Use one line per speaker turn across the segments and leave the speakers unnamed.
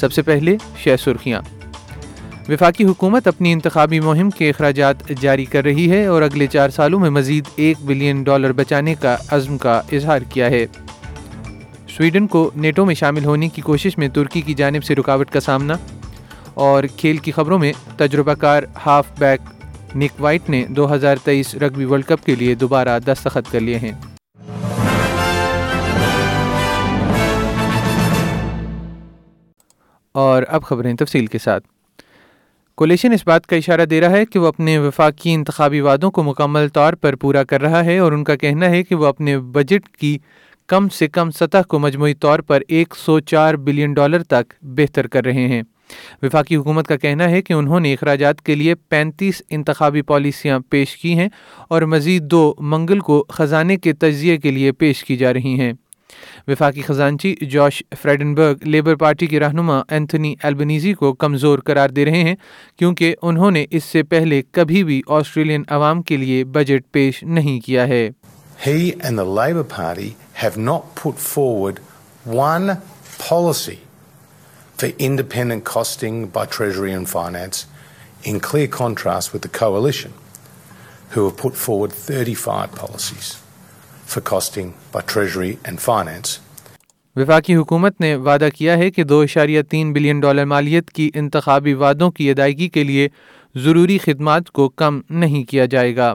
سب سے پہلے شہ سرخیاں۔ وفاقی حکومت اپنی انتخابی مہم کے اخراجات جاری کر رہی ہے اور اگلے چار سالوں میں مزید ایک بلین ڈالر بچانے کا عزم کا اظہار کیا ہے۔ سویڈن کو نیٹو میں شامل ہونے کی کوشش میں ترکی کی جانب سے رکاوٹ کا سامنا۔ اور کھیل کی خبروں میں تجربہ کار ہاف بیک نک وائٹ نے دو ہزار تیئیس رگبی ورلڈ کپ کے لیے دوبارہ دستخط کر لیے ہیں۔ اور اب خبریں تفصیل کے ساتھ۔ کولیشن اس بات کا اشارہ دے رہا ہے کہ وہ اپنے وفاقی انتخابی وعدوں کو مکمل طور پر پورا کر رہا ہے اور ان کا کہنا ہے کہ وہ اپنے بجٹ کی کم سے کم سطح کو مجموعی طور پر ایک سو چار بلین ڈالر تک بہتر کر رہے ہیں۔ وفاقی حکومت کا کہنا ہے کہ انہوں نے اخراجات کے لیے پینتیس انتخابی پالیسیاں پیش کی ہیں اور مزید دو منگل کو خزانے کے تجزیے کے لیے پیش کی جا رہی ہیں۔ وفاقی خزانچی جوش فریڈنبرگ لیبر پارٹی کے رہنما اینتھنی ایلبنیزی کو کمزور قرار دے رہے ہیں کیونکہ انہوں نے اس سے پہلے کبھی بھی آسٹریلین عوام کے لیے بجٹ پیش نہیں کیا ہے
He and the Labor Party have not put forward one policy for independent costing by Treasury and Finance, in clear contrast with the Coalition, who have put forward 35 policies for costing by Treasury and Finance.
وفاقی حکومت نے وعدہ کیا ہے کہ دو اشاریہ تین billion dollar مالیت کی انتخابی وعدوں کی ادائیگی کے لیے ضروری خدمات کو کم نہیں کیا جائے گا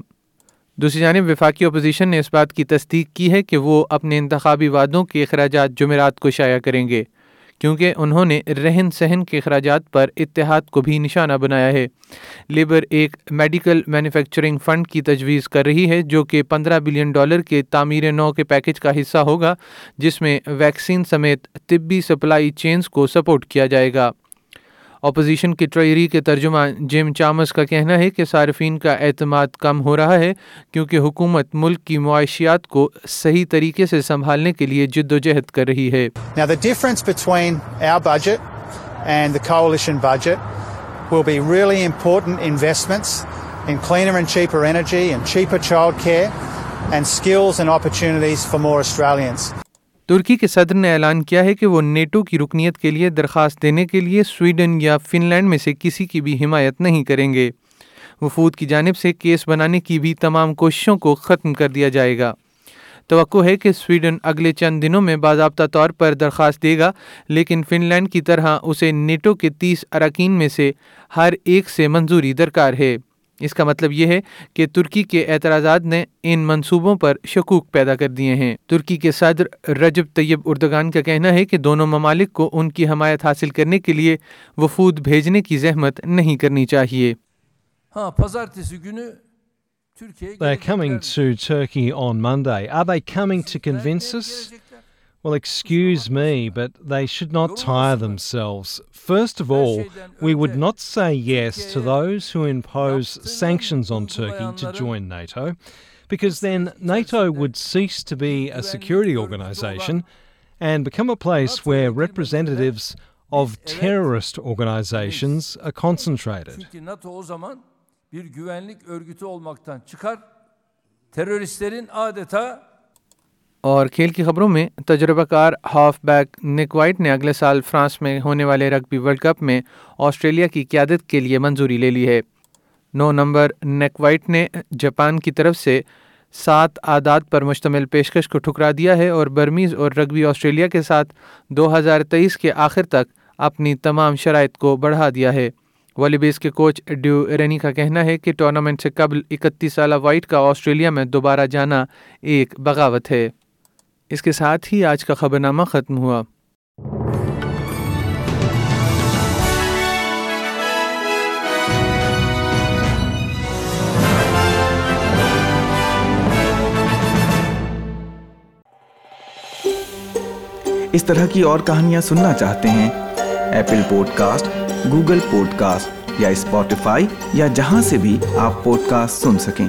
دوسری جانب، وفاقی اپوزیشن نے اس بات کی تصدیق کی ہے کہ وہ اپنے انتخابی وعدوں کے اخراجات جمعرات کو شائع کریں گے کیونکہ انہوں نے رہن سہن کے اخراجات پر اتحاد کو بھی نشانہ بنایا ہے۔ لیبر ایک میڈیکل مینوفیکچرنگ فنڈ کی تجویز کر رہی ہے جو کہ پندرہ بلین ڈالر کے تعمیر نو کے پیکج کا حصہ ہوگا، جس میں ویکسین سمیت طبی سپلائی چینز کو سپورٹ کیا جائے گا۔ اپوزیشن کے ٹریری کے ترجمہ جیم چامس کا کہنا ہے کہ صارفین کا اعتماد کم ہو رہا ہے کیونکہ حکومت ملک کی معاشیات کو صحیح طریقے سے سنبھالنے کے لیے جد و جہد کر رہی ہے
Now, the difference between our budget and the coalition budget will be really important investments in cleaner and cheaper energy and cheaper childcare and skills and opportunities for more Australians.
ترکی کے صدر نے اعلان کیا ہے کہ وہ نیٹو کی رکنیت کے لیے درخواست دینے کے لیے سویڈن یا فن لینڈ میں سے کسی کی بھی حمایت نہیں کریں گے۔ وفود کی جانب سے کیس بنانے کی بھی تمام کوششوں کو ختم کر دیا جائے گا۔ توقع ہے کہ سویڈن اگلے چند دنوں میں باضابطہ طور پر درخواست دے گا، لیکن فن لینڈ کی طرح اسے نیٹو کے تیس اراکین میں سے ہر ایک سے منظوری درکار ہے۔ اس کا مطلب یہ ہے کہ ترکی کے اعتراضات نے ان منصوبوں پر شکوک پیدا کر دیے ہیں ترکی کے صدر رجب طیب اردگان کا کہنا ہے کہ دونوں ممالک کو ان کی حمایت حاصل کرنے کے لیے وفود بھیجنے کی زحمت نہیں کرنی چاہیے
Türkiye'ye
They're coming
mi?
to Turkey on Monday. Are they coming to convince us? Well, excuse me, but they should not tire themselves. First of all, we would not say yes to those who impose sanctions on Turkey to join NATO, because then NATO would cease to be a security organisation and become a place where representatives of terrorist organisations are concentrated.
Bir güvenlik örgütü olmaktan çıkar. Teröristlerin adeta
اور کھیل کی خبروں میں تجربہ کار half back Nick White نے اگلے سال فرانس میں ہونے والے رگبی ورلڈ کپ میں آسٹریلیا کی قیادت کے لیے منظوری لے لی ہے۔ نو نمبر نیک وائٹ نے جاپان کی طرف سے سات اعداد پر مشتمل پیشکش کو ٹھکرا دیا ہے اور برمیز اور رگبی آسٹریلیا کے ساتھ دو ہزار تیئیس کے آخر تک اپنی تمام شرائط کو بڑھا دیا ہے۔ والی بیس کے کوچ ڈیو رینی کا کہنا ہے کہ ٹورنامنٹ سے قبل اکتیس سالہ وائٹ کا آسٹریلیا میں دوبارہ جانا ایک بغاوت ہے۔ اس کے ساتھ ہی آج کا خبر نامہ ختم ہوا۔
اس طرح کی اور کہانیاں سننا چاہتے ہیں۔ Apple podcast Google podcast یا اسپوٹیفائی یا جہاں سے بھی آپ پوڈ کاسٹ سن سکیں۔